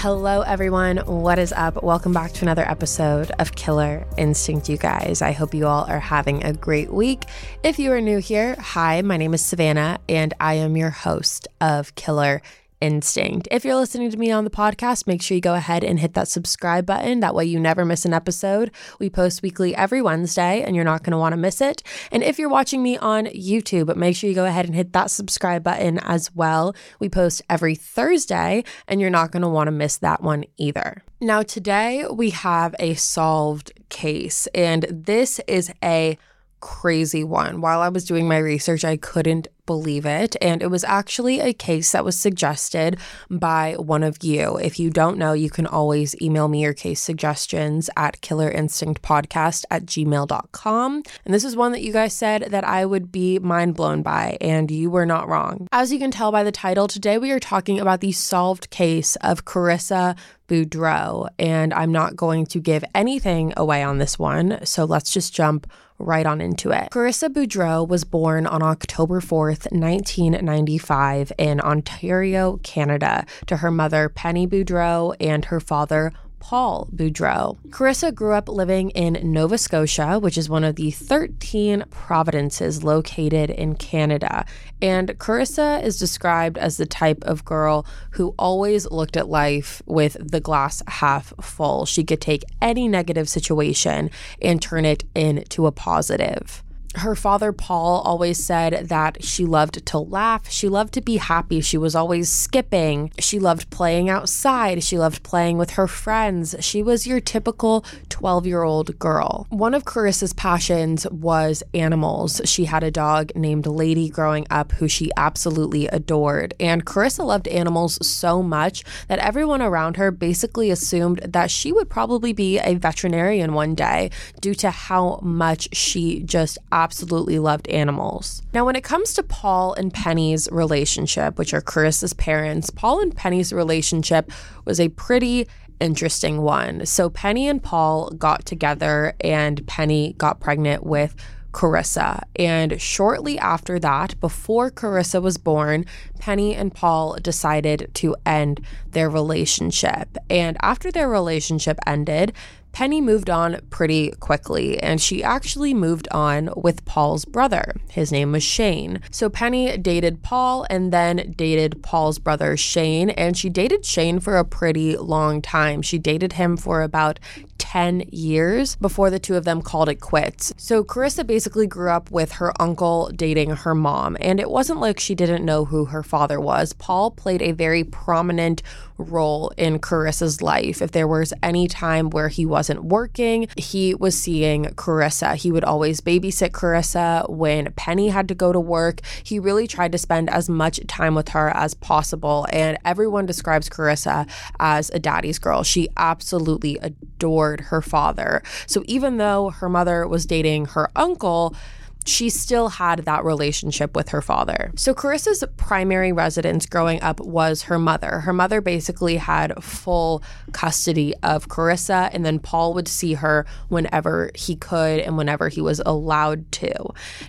Hello, everyone. What is up? Welcome back to another episode of Killer Instinct, you guys. I hope you all are having a great week. If you are new here, hi, my name is Savannah, and I am your host of Killer instinct. If you're listening to me on the podcast, make sure you go ahead and hit that subscribe button. That way you never miss an episode. We post weekly every Wednesday and you're not going to want to miss it. And if you're watching me on YouTube, make sure you go ahead and hit that subscribe button as well. We post every Thursday and you're not going to want to miss that one either. Now, today we have a solved case, and this is a crazy one. While I was doing my research, I couldn't believe it. And it was actually a case that was suggested by one of you. If you don't know, you can always email me your case suggestions at killerinstinctpodcast at gmail.com. And this is one that you guys said that I would be mind blown by, and you were not wrong. As you can tell by the title, today we are talking about the solved case of Karissa Boudreau, and I'm not going to give anything away on this one. So let's just jump right on into it. Karissa Boudreau was born on October 4th, 1995, in Ontario, Canada, to her mother, Penny Boudreau, and her father, Paul Boudreau. Karissa grew up living in Nova Scotia, which is one of the 13 provinces located in Canada. And Karissa is described as the type of girl who always looked at life with the glass half full. She could take any negative situation and turn it into a positive her father, Paul, always said that she loved to laugh. She loved to be happy. She was always skipping. She loved playing outside. She loved playing with her friends. She was your typical 12 year old girl. One of Karissa's passions was animals. She had a dog named Lady growing up who she absolutely adored. And Karissa loved animals so much that everyone around her basically assumed that she would probably be a veterinarian one day due to how much she just absolutely loved animals. Now, when it comes to Paul and Penny's relationship, which are Karissa's parents, Paul and Penny's relationship was a pretty interesting one. So, Penny and Paul got together, and Penny got pregnant with Karissa. And shortly after that, before Karissa was born, Penny and Paul decided to end their relationship. And after their relationship ended, Penny moved on pretty quickly, and she actually moved on with Paul's brother. His name was Shane. So Penny dated Paul and then dated Paul's brother Shane, and she dated Shane for a pretty long time. She dated him for about 10 years before the two of them called it quits. So Karissa basically grew up with her uncle dating her mom, and it wasn't like she didn't know who her father was. Paul played a very prominent role in Karissa's life. If there was any time where he wasn't working, he was seeing Karissa. He would always babysit Karissa when Penny had to go to work. He really tried to spend as much time with her as possible. And everyone describes Karissa as a daddy's girl. She absolutely adored her father. So even though her mother was dating her uncle, she still had that relationship with her father. So Karissa's primary residence growing up was her mother. Her mother basically had full custody of Karissa, and then Paul would see her whenever he could and whenever he was allowed to.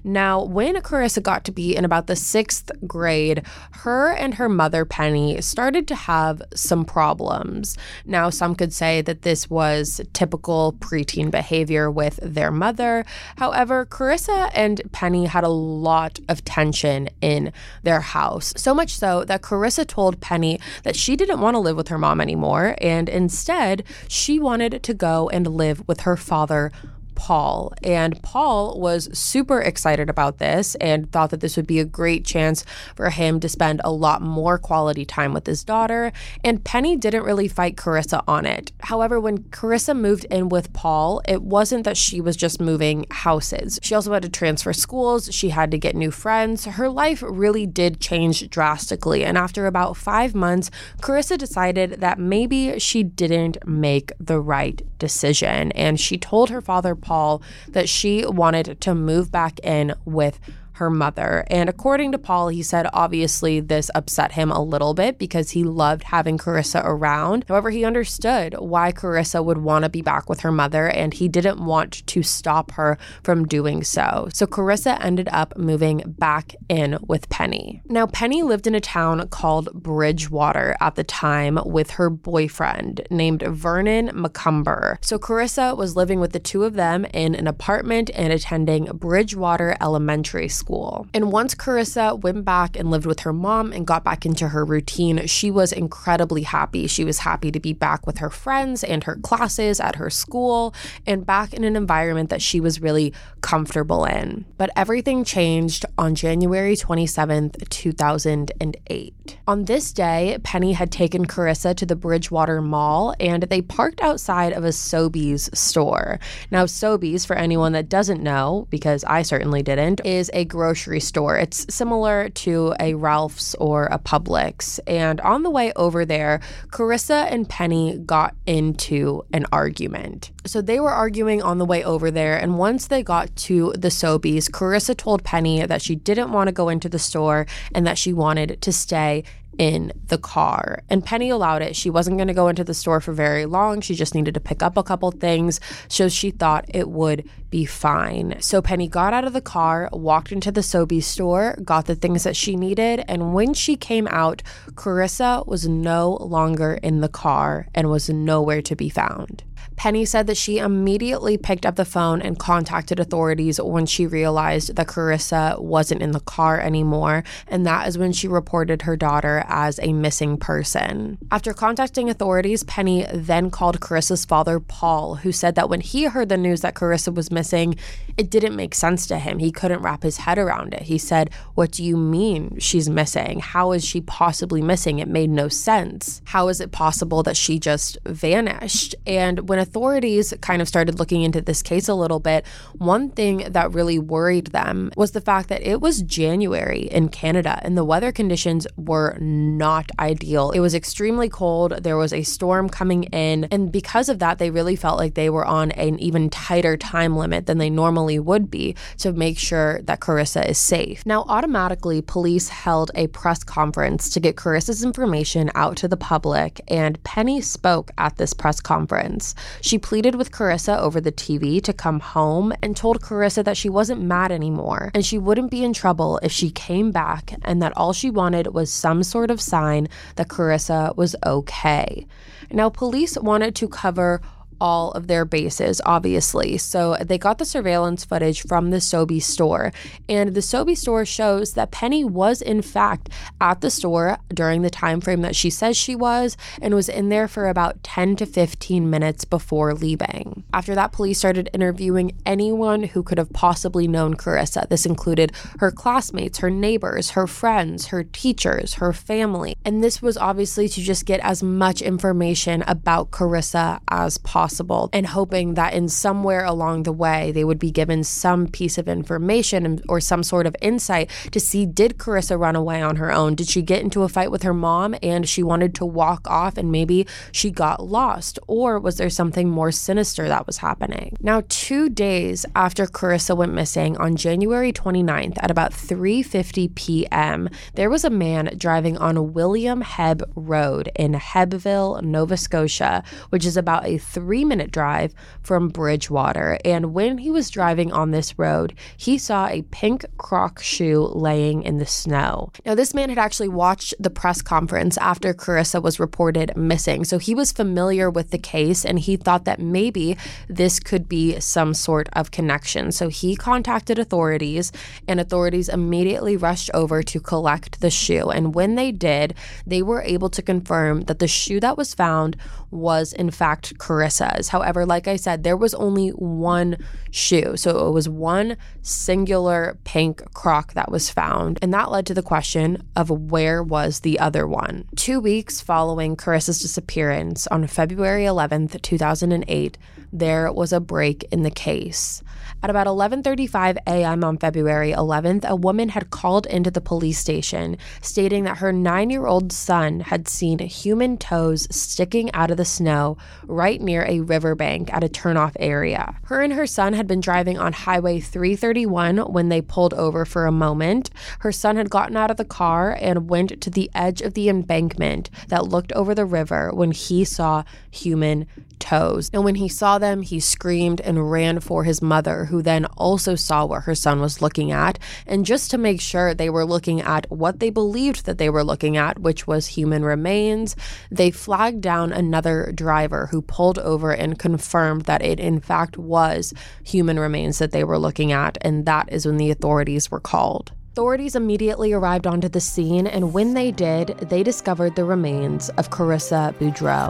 Now, when Karissa got to be in about the sixth grade, her and her mother, Penny, started to have some problems. Now, some could say that this was typical preteen behavior with their mother. However, Karissa and and Penny had a lot of tension in their house. So much so that Karissa told Penny that she didn't want to live with her mom anymore, and instead, she wanted to go and live with her father, Paul. And Paul was super excited about this and thought that this would be a great chance for him to spend a lot more quality time with his daughter. And Penny didn't really fight Karissa on it. However, when Karissa moved in with Paul, it wasn't that she was just moving houses. She also had to transfer schools, she had to get new friends. Her life really did change drastically. And after about five months, Karissa decided that maybe she didn't make the right decision. And she told her father, Paul that she wanted to move back in with her mother. And according to Paul, he said obviously this upset him a little bit because he loved having Karissa around. However, he understood why Karissa would want to be back with her mother and he didn't want to stop her from doing so. So Karissa ended up moving back in with Penny. Now, Penny lived in a town called Bridgewater at the time with her boyfriend named Vernon Macumber. So Karissa was living with the two of them in an apartment and attending Bridgewater Elementary School. And once Karissa went back and lived with her mom and got back into her routine, she was incredibly happy. She was happy to be back with her friends and her classes at her school and back in an environment that she was really comfortable in. But everything changed on January 27th, 2008. On this day, Penny had taken Karissa to the Bridgewater Mall and they parked outside of a Sobeys store. Now, Sobeys, for anyone that doesn't know, because I certainly didn't, is a grocery store. It's similar to a Ralph's or a Publix. And on the way over there, Karissa and Penny got into an argument. So they were arguing on the way over there. And once they got to the Sobeys, Karissa told Penny that she didn't want to go into the store and that she wanted to stay in the car. And Penny allowed it. She wasn't going to go into the store for very long. She just needed to pick up a couple things. So she thought it would be fine. So Penny got out of the car, walked into the Sobeys store, got the things that she needed. And when she came out, Karissa was no longer in the car and was nowhere to be found. Penny said that she immediately picked up the phone and contacted authorities when she realized that Karissa wasn't in the car anymore, and that is when she reported her daughter as a missing person. After contacting authorities, Penny then called Karissa's father, Paul, who said that when he heard the news that Karissa was missing, it didn't make sense to him. He couldn't wrap his head around it. He said, What do you mean she's missing? How is she possibly missing? It made no sense. How is it possible that she just vanished? And when authorities kind of started looking into this case a little bit, one thing that really worried them was the fact that it was January in Canada and the weather conditions were not ideal. It was extremely cold, there was a storm coming in, and because of that, they really felt like they were on an even tighter time limit than they normally would be to make sure that Karissa is safe. Now, automatically, police held a press conference to get Karissa's information out to the public, and Penny spoke at this press conference. She pleaded with Karissa over the TV to come home and told Karissa that she wasn't mad anymore and she wouldn't be in trouble if she came back and that all she wanted was some sort of sign that Karissa was okay. Now, police wanted to cover all of their bases, obviously. So they got the surveillance footage from the Sobeys store, and the Sobeys store shows that Penny was in fact at the store during the time frame that she says she was, and was in there for about 10 to 15 minutes before leaving. After that, police started interviewing anyone who could have possibly known Karissa. This included her classmates, her neighbors, her friends, her teachers, her family, and this was obviously to just get as much information about Karissa as possible possible and hoping that in somewhere along the way they would be given some piece of information or some sort of insight to see did Karissa run away on her own? Did she get into a fight with her mom and she wanted to walk off and maybe she got lost? Or was there something more sinister that was happening? Now, two days after Karissa went missing on January 29th at about 3:50 p.m., there was a man driving on William Hebb Road in Hebbville, Nova Scotia, which is about a three three minute drive from Bridgewater. And when he was driving on this road, he saw a pink croc shoe laying in the snow. Now, this man had actually watched the press conference after Karissa was reported missing. So he was familiar with the case and he thought that maybe this could be some sort of connection. So he contacted authorities and authorities immediately rushed over to collect the shoe. And when they did, they were able to confirm that the shoe that was found was in fact Karissa's. However, like I said, there was only one shoe. So it was one singular pink croc that was found. And that led to the question of where was the other one? Two weeks following Karissa's disappearance on February 11th, 2008, there was a break in the case. At about 11:35 a.m. on February 11th, a woman had called into the police station stating that her 9-year-old son had seen human toes sticking out of the snow right near a riverbank at a turnoff area. Her and her son had been driving on Highway 331 when they pulled over for a moment. Her son had gotten out of the car and went to the edge of the embankment that looked over the river when he saw human toes. And when he saw them, he screamed and ran for his mother, who then also saw what her son was looking at. And just to make sure they were looking at what they believed that they were looking at, which was human remains, they flagged down another driver who pulled over and confirmed that it in fact was human remains that they were looking at. And that is when the authorities were called. Authorities immediately arrived onto the scene, and when they did, they discovered the remains of Karissa Boudreau.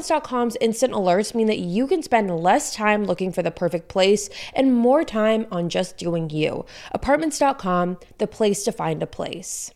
Apartments.com's instant alerts mean that you can spend less time looking for the perfect place and more time on just doing you. Apartments.com, the place to find a place.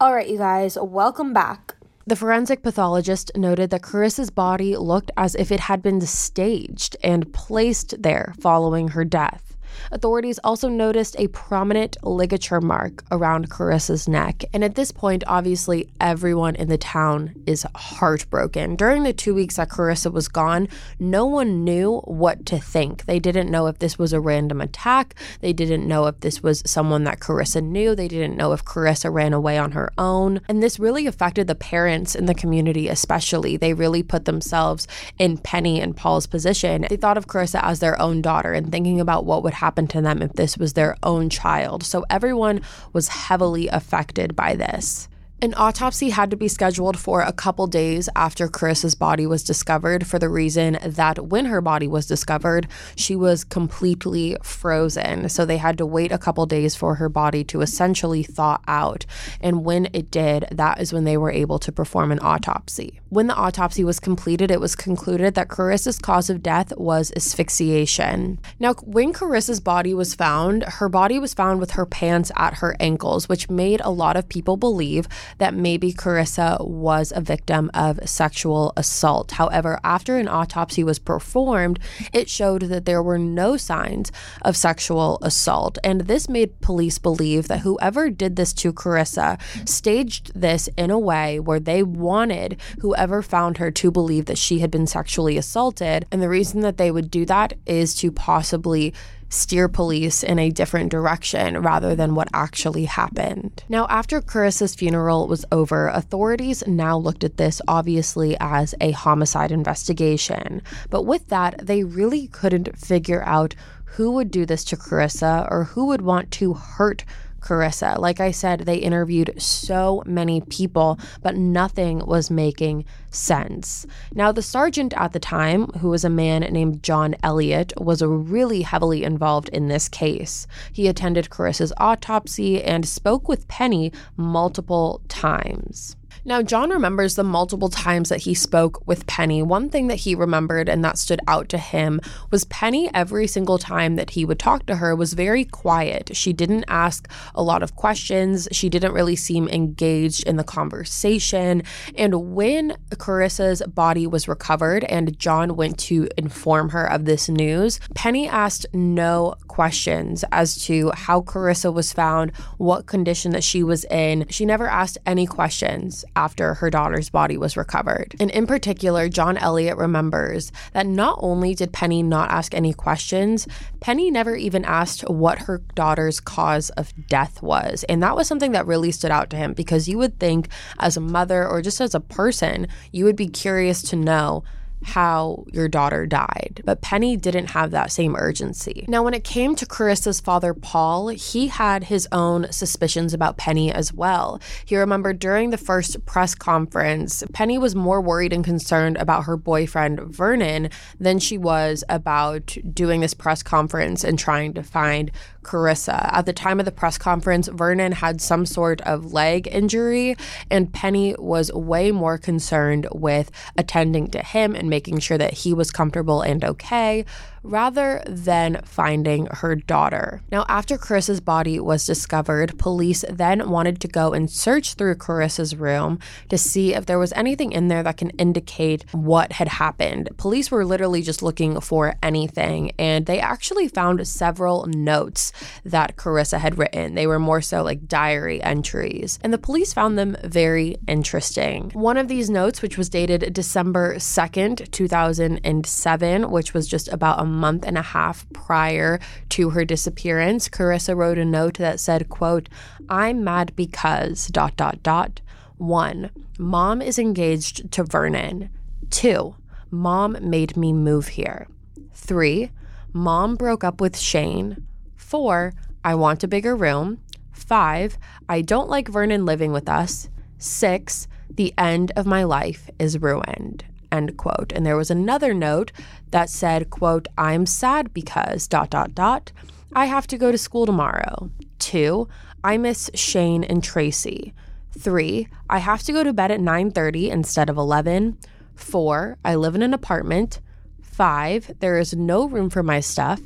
All right, you guys, welcome back. The forensic pathologist noted that Karissa's body looked as if it had been staged and placed there following her death. Authorities also noticed a prominent ligature mark around Karissa's neck. And at this point, obviously, everyone in the town is heartbroken. During the two weeks that Karissa was gone, no one knew what to think. They didn't know if this was a random attack. They didn't know if this was someone that Karissa knew. They didn't know if Karissa ran away on her own. And this really affected the parents in the community, especially. They really put themselves in Penny and Paul's position. They thought of Karissa as their own daughter and thinking about what would happen to them if this was their own child. So everyone was heavily affected by this. An autopsy had to be scheduled for a couple days after Karissa's body was discovered for the reason that when her body was discovered, she was completely frozen. So they had to wait a couple days for her body to essentially thaw out. And when it did, that is when they were able to perform an autopsy. When the autopsy was completed, it was concluded that Karissa's cause of death was asphyxiation. Now, when Karissa's body was found, her body was found with her pants at her ankles, which made a lot of people believe that maybe Karissa was a victim of sexual assault. However, after an autopsy was performed, it showed that there were no signs of sexual assault. And this made police believe that whoever did this to Karissa staged this in a way where they wanted whoever found her to believe that she had been sexually assaulted. And the reason that they would do that is to possibly steer police in a different direction rather than what actually happened. Now, after Karissa's funeral was over, authorities now looked at this obviously as a homicide investigation. But with that, they really couldn't figure out who would do this to Karissa or who would want to hurt Karissa. Like I said, they interviewed so many people, but nothing was making sense. Now, the sergeant at the time, who was a man named John Elliott, was really heavily involved in this case. He attended Karissa's autopsy and spoke with Penny multiple times. Now, John remembers the multiple times that he spoke with Penny. One thing that he remembered and that stood out to him was Penny, every single time that he would talk to her, was very quiet. She didn't ask a lot of questions, she didn't really seem engaged in the conversation. And when Karissa's body was recovered and John went to inform her of this news, Penny asked no questions as to how Karissa was found, what condition that she was in. She never asked any questions after her daughter's body was recovered. And in particular, John Elliott remembers that not only did Penny not ask any questions, Penny never even asked what her daughter's cause of death was. And that was something that really stood out to him because you would think, as a mother or just as a person, you would be curious to know how your daughter died. But Penny didn't have that same urgency. Now, when it came to Karissa's father, Paul, he had his own suspicions about Penny as well. He remembered during the first press conference, Penny was more worried and concerned about her boyfriend, Vernon, than she was about doing this press conference and trying to find Karissa. At the time of the press conference, Vernon had some sort of leg injury, and Penny was way more concerned with attending to him and making sure that he was comfortable and okay rather than finding her daughter. Now, after Karissa's body was discovered, police then wanted to go and search through Karissa's room to see if there was anything in there that can indicate what had happened. Police were literally just looking for anything, and they actually found several notes that Karissa had written. They were more so like diary entries, and the police found them very interesting. One of these notes, which was dated December 2nd, 2007, which was just about a month and a half prior to her disappearance, Karissa wrote a note that said, quote, I'm mad because dot dot dot. One, mom is engaged to Vernon. Two, mom made me move here. Three, mom broke up with Shane. Four, I want a bigger room. Five, I don't like Vernon living with us. Six, the end of my life is ruined end quote. And there was another note that said, quote, I'm sad because dot dot dot. I have to go to school tomorrow. Two, I miss Shane and Tracy. Three, I have to go to bed at 9:30 instead of 11. Four, I live in an apartment. Five, there is no room for my stuff.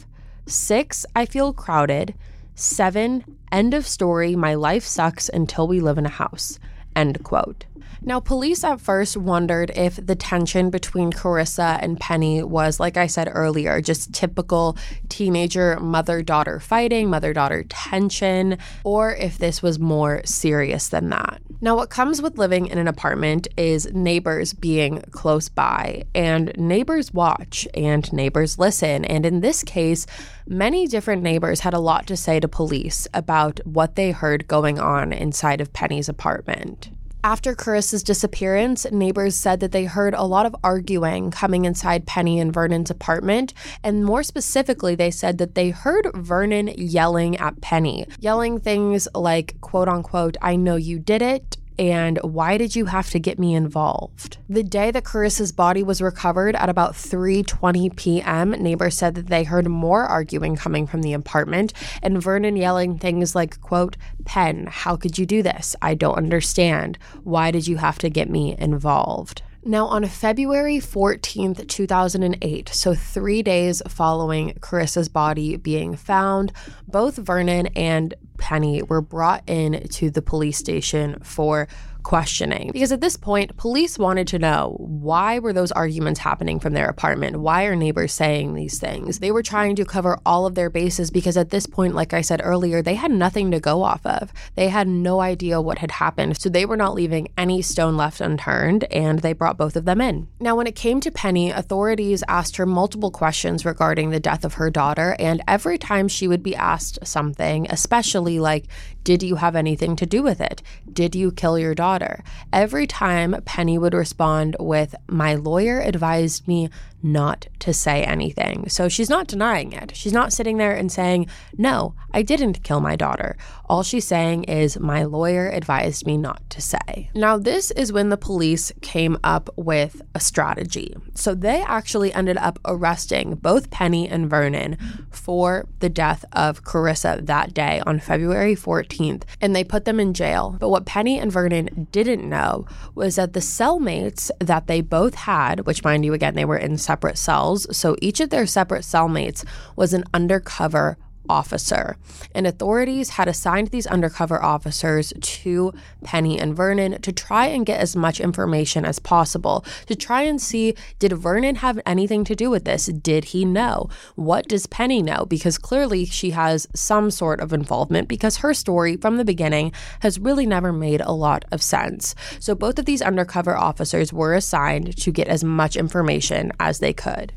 Six, I feel crowded. Seven, end of story. My life sucks until we live in a house. End quote. Now, police at first wondered if the tension between Karissa and Penny was, like I said earlier, just typical teenager mother daughter fighting, mother daughter tension, or if this was more serious than that. Now, what comes with living in an apartment is neighbors being close by, and neighbors watch and neighbors listen. And in this case, many different neighbors had a lot to say to police about what they heard going on inside of Penny's apartment. After Karissa's disappearance, neighbors said that they heard a lot of arguing coming inside Penny and Vernon's apartment. And more specifically, they said that they heard Vernon yelling at Penny, yelling things like, quote unquote, I know you did it, and why did you have to get me involved? The day that Karissa's body was recovered at about 3:20 p.m., neighbors said that they heard more arguing coming from the apartment and Vernon yelling things like, quote, "Pen, how could you do this? I don't understand. Why did you have to get me involved?" Now, on February 14th, 2008, so three days following Karissa's body being found, both Vernon and Penny were brought in to the police station for questioning. Because at this point police wanted to know why were those arguments happening from their apartment? Why are neighbors saying these things? They were trying to cover all of their bases because at this point like i said earlier they had nothing to go off of. They had no idea what had happened. So they were not leaving any stone left unturned and they brought both of them in. Now when it came to penny authorities asked her multiple questions regarding the death of her daughter and every time she would be asked something especially like did you have anything to do with it? Did you kill your daughter? Every time Penny would respond with, My lawyer advised me not to say anything. So she's not denying it. She's not sitting there and saying, No, I didn't kill my daughter. All she's saying is, My lawyer advised me not to say. Now, this is when the police came up with a strategy. So they actually ended up arresting both Penny and Vernon for the death of Karissa that day on February 14th, and they put them in jail. But what Penny and Vernon didn't know was that the cellmates that they both had, which, mind you, again, they were in separate separate cells. So each of their separate cellmates was an undercover officer. And authorities had assigned these undercover officers to Penny and Vernon to try and get as much information as possible, to try and see did Vernon have anything to do with this? Did he know? What does Penny know? Because clearly she has some sort of involvement because her story from the beginning has really never made a lot of sense. So both of these undercover officers were assigned to get as much information as they could.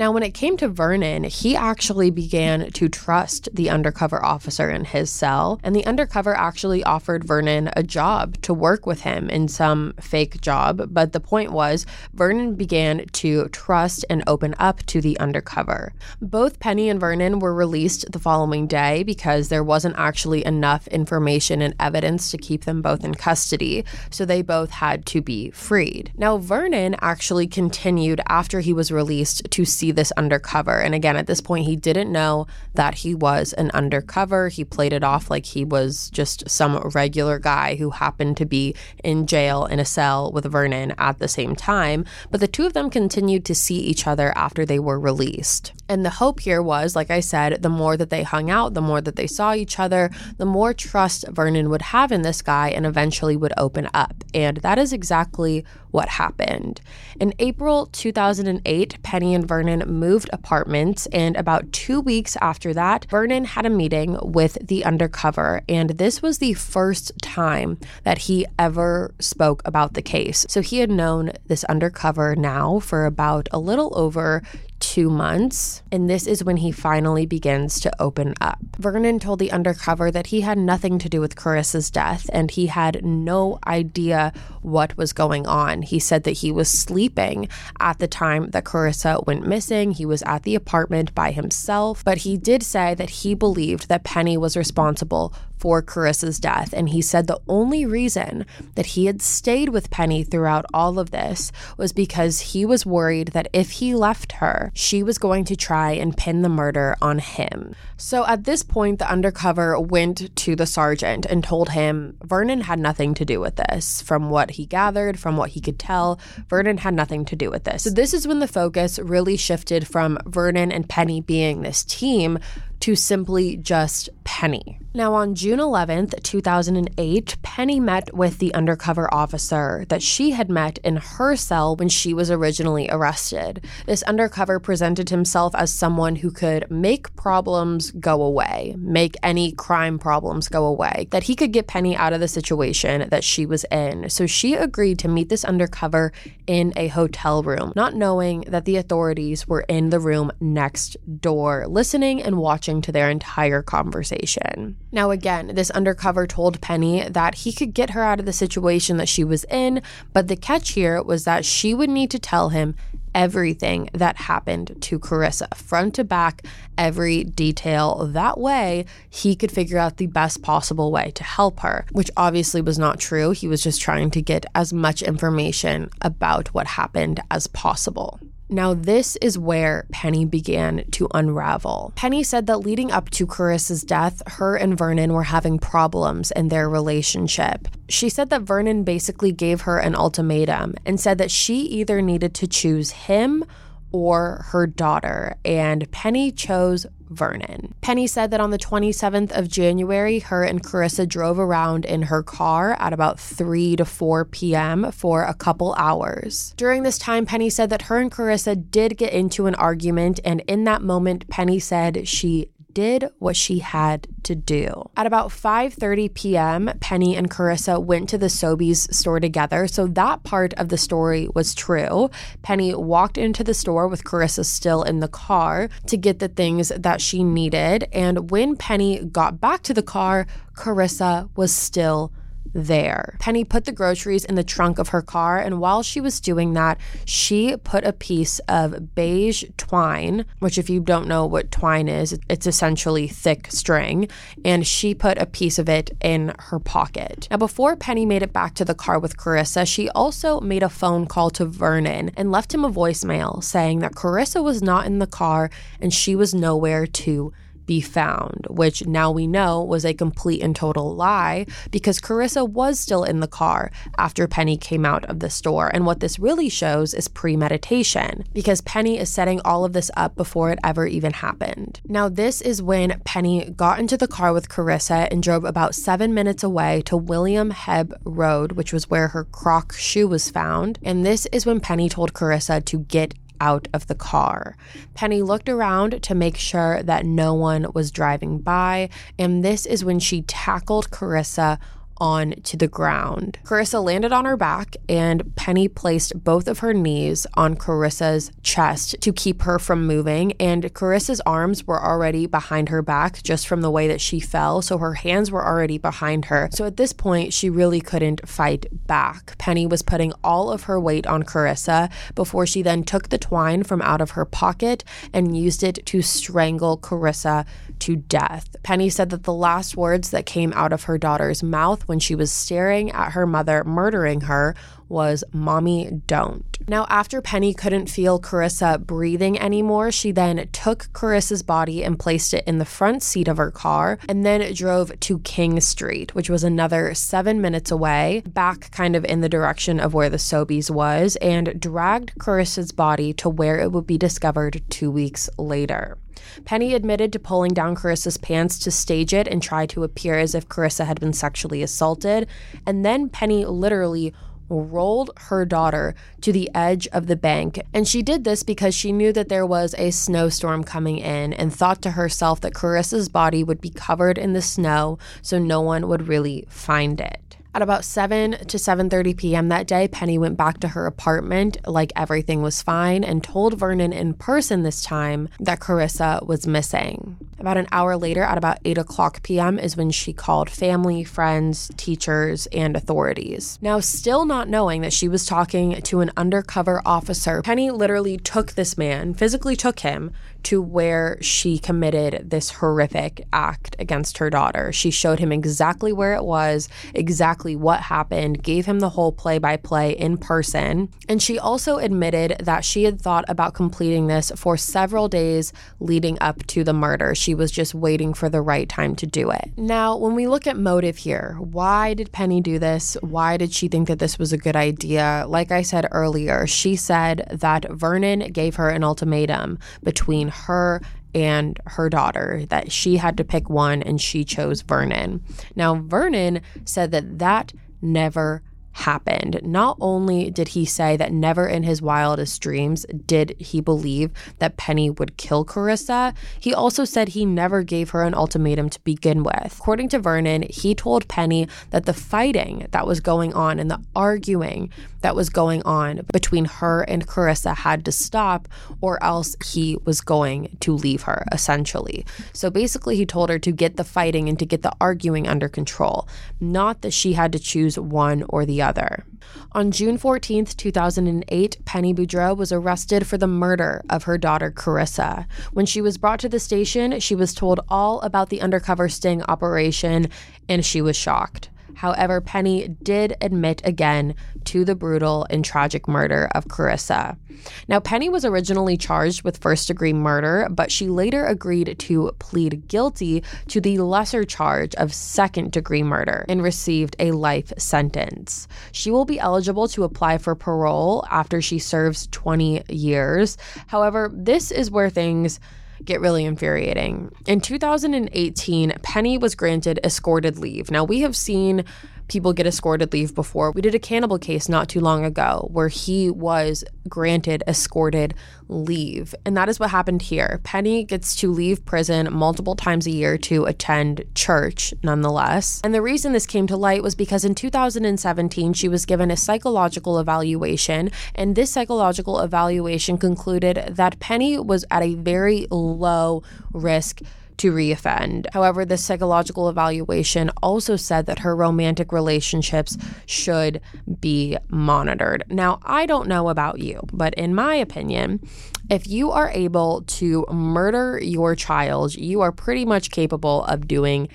Now, when it came to Vernon, he actually began to trust the undercover officer in his cell, and the undercover actually offered Vernon a job to work with him in some fake job. But the point was, Vernon began to trust and open up to the undercover. Both Penny and Vernon were released the following day because there wasn't actually enough information and evidence to keep them both in custody, so they both had to be freed. Now, Vernon actually continued after he was released to see this undercover. And again, at this point, he didn't know that he was an undercover. He played it off like he was just some regular guy who happened to be in jail in a cell with Vernon at the same time. But the two of them continued to see each other after they were released. And the hope here was, like I said, the more that they hung out, the more that they saw each other, the more trust Vernon would have in this guy and eventually would open up. And that is exactly what happened. In April 2008, Penny and Vernon moved apartments, and about two weeks after that, Vernon had a meeting with the undercover, and this was the first time that he ever spoke about the case. So he had known this undercover now for about a little over two months, and this is when he finally begins to open up. Vernon told the undercover that he had nothing to do with Karissa's death and he had no idea what was going on. He said that he was sleeping at the time that Karissa went missing. He was at the apartment by himself, but he did say that he believed that Penny was responsible for Karissa's death. And he said the only reason that he had stayed with Penny throughout all of this was because he was worried that if he left her, she was going to try and pin the murder on him. So at this point, the undercover went to the sergeant and told him Vernon had nothing to do with this. From what he gathered, from what he could tell, Vernon had nothing to do with this. So this is when the focus really shifted from Vernon and Penny being this team to simply just Penny. Now, on June 11th, 2008, Penny met with the undercover officer that she had met in her cell when she was originally arrested. This undercover presented himself as someone who could make problems go away, make any crime problems go away, that he could get Penny out of the situation that she was in. So she agreed to meet this undercover in a hotel room, not knowing that the authorities were in the room next door, listening and watching to their entire conversation. Now, again, this undercover told Penny that he could get her out of the situation that she was in, but the catch here was that she would need to tell him everything that happened to Karissa, front to back, every detail. That way, he could figure out the best possible way to help her, which obviously was not true. He was just trying to get as much information about what happened as possible. Now, this is where Penny began to unravel. Penny said that leading up to Karissa's death, her and Vernon were having problems in their relationship. She said that Vernon basically gave her an ultimatum and said that she either needed to choose him or her daughter, and Penny chose Vernon. Penny said that on the 27th of January, her and Karissa drove around in her car at about 3 to 4 p.m. for a couple hours. During this time, Penny said that her and Karissa did get into an argument, and in that moment, Penny said she did what she had to do. At about 5:30 p.m., Penny and Karissa went to the Sobeys store together, so that part of the story was true. Penny walked into the store with Karissa still in the car to get the things that she needed, and when Penny got back to the car, Karissa was still there. Penny put the groceries in the trunk of her car, and while she was doing that, she put a piece of beige twine, which, if you don't know what twine is, it's essentially thick string, and she put a piece of it in her pocket. Now, before Penny made it back to the car with Karissa, she also made a phone call to Vernon and left him a voicemail saying that Karissa was not in the car and she was nowhere to be found, which now we know was a complete and total lie because Karissa was still in the car after Penny came out of the store. And what this really shows is premeditation because Penny is setting all of this up before it ever even happened. Now, this is when Penny got into the car with Karissa and drove about seven minutes away to William Hebb Road, which was where her croc shoe was found. And this is when Penny told Karissa to get out of the car. Penny looked around to make sure that no one was driving by, and this is when she tackled Karissa onto the ground. Karissa landed on her back, and Penny placed both of her knees on Karissa's chest to keep her from moving. And Karissa's arms were already behind her back just from the way that she fell, so her hands were already behind her. So at this point, she really couldn't fight back. Penny was putting all of her weight on Karissa before she then took the twine from out of her pocket and used it to strangle Karissa to death. Penny said that the last words that came out of her daughter's mouth when she was staring at her mother murdering her was, Mommy, don't. Now, after Penny couldn't feel Karissa breathing anymore, she then took Karissa's body and placed it in the front seat of her car and then drove to King Street, which was another seven minutes away, back kind of in the direction of where the Sobeys was, and dragged Karissa's body to where it would be discovered two weeks later. Penny admitted to pulling down Karissa's pants to stage it and try to appear as if Karissa had been sexually assaulted. And then Penny literally rolled her daughter to the edge of the bank. And she did this because she knew that there was a snowstorm coming in and thought to herself that Karissa's body would be covered in the snow so no one would really find it. At about 7 to 7:30 p.m. that day, Penny went back to her apartment like everything was fine and told Vernon in person this time that Karissa was missing. About an hour later, at about 8 o'clock p.m., is when she called family, friends, teachers, and authorities. Now, still not knowing that she was talking to an undercover officer, Penny literally took this man, physically took him to where she committed this horrific act against her daughter. She showed him exactly where it was, exactly what happened, gave him the whole play by play in person. And she also admitted that she had thought about completing this for several days leading up to the murder. She was just waiting for the right time to do it. Now, when we look at motive here, why did Penny do this? Why did she think that this was a good idea? Like I said earlier, she said that Vernon gave her an ultimatum between her and her daughter that she had to pick one and she chose Vernon. Now, Vernon said that that never happened. Not only did he say that never in his wildest dreams did he believe that Penny would kill Karissa, he also said he never gave her an ultimatum to begin with. According to Vernon, he told Penny that the fighting that was going on and the arguing that was going on between her and Karissa had to stop, or else he was going to leave her, essentially. So basically, he told her to get the fighting and to get the arguing under control, not that she had to choose one or the other. On June 14, 2008, Penny Boudreau was arrested for the murder of her daughter Karissa. When she was brought to the station, she was told all about the undercover sting operation and she was shocked. However, Penny did admit again to the brutal and tragic murder of Karissa. Now, Penny was originally charged with first degree murder, but she later agreed to plead guilty to the lesser charge of second degree murder and received a life sentence. She will be eligible to apply for parole after she serves 20 years. However, this is where things get really infuriating. In 2018, Penny was granted escorted leave. Now, we have seen people get escorted leave before. We did a cannibal case not too long ago where he was granted escorted leave. And that is what happened here. Penny gets to leave prison multiple times a year to attend church, nonetheless. And the reason this came to light was because in 2017, she was given a psychological evaluation. And this psychological evaluation concluded that Penny was at a very low risk to reoffend. However, this psychological evaluation also said that her romantic relationships should be monitored. Now, I don't know about you, but in my opinion, if you are able to murder your child, you are pretty much capable of doing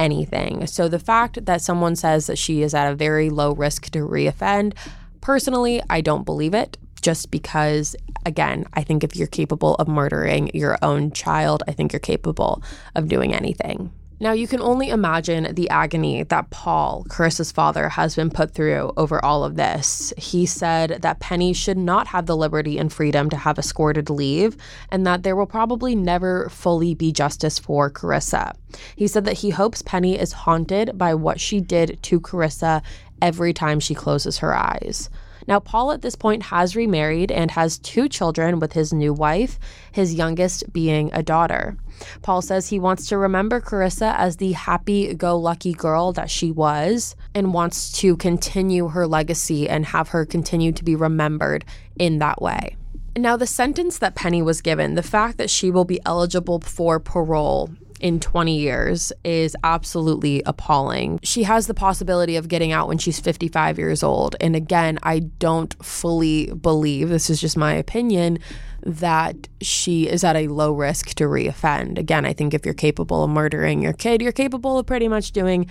anything. So the fact that someone says that she is at a very low risk to reoffend, personally, I don't believe it just because, again, I think if you're capable of murdering your own child, I think you're capable of doing anything. Now, you can only imagine the agony that Paul, Karissa's father, has been put through over all of this. He said that Penny should not have the liberty and freedom to have escorted leave, and that there will probably never fully be justice for Karissa. He said that he hopes Penny is haunted by what she did to Karissa every time she closes her eyes. Now, Paul at this point has remarried and has two children with his new wife, his youngest being a daughter. Paul says he wants to remember Karissa as the happy go lucky girl that she was. and wants to continue her legacy and have her continue to be remembered in that way. Now, the sentence that Penny was given, the fact that she will be eligible for parole in 20 years is absolutely appalling. She has the possibility of getting out when she's 55 years old. And again, I don't fully believe, this is just my opinion, that she is at a low risk to reoffend. Again, I think if you're capable of murdering your kid, you're capable of pretty much doing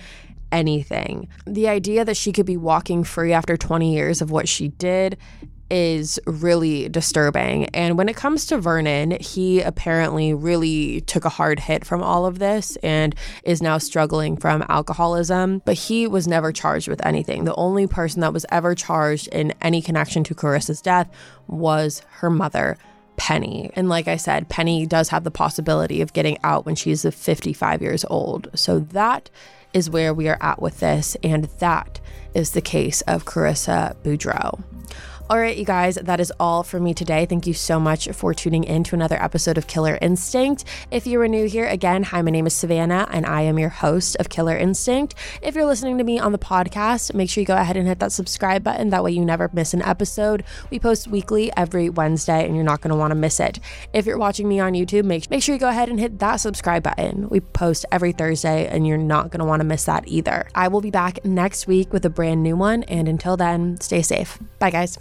anything. The idea that she could be walking free after 20 years of what she did is really disturbing. And when it comes to Vernon, he apparently really took a hard hit from all of this and is now struggling from alcoholism. But he was never charged with anything. The only person that was ever charged in any connection to Karissa's death was her mother. Penny. And like I said, Penny does have the possibility of getting out when she's 55 years old. So that is where we are at with this. And that is the case of Karissa Boudreau. All right, you guys, that is all for me today. Thank you so much for tuning in to another episode of Killer Instinct. If you are new here, again, hi, my name is Savannah, and I am your host of Killer Instinct. If you're listening to me on the podcast, make sure you go ahead and hit that subscribe button. That way, you never miss an episode. We post weekly every Wednesday, and you're not going to want to miss it. If you're watching me on YouTube, make, make sure you go ahead and hit that subscribe button. We post every Thursday, and you're not going to want to miss that either. I will be back next week with a brand new one, and until then, stay safe. Bye, guys.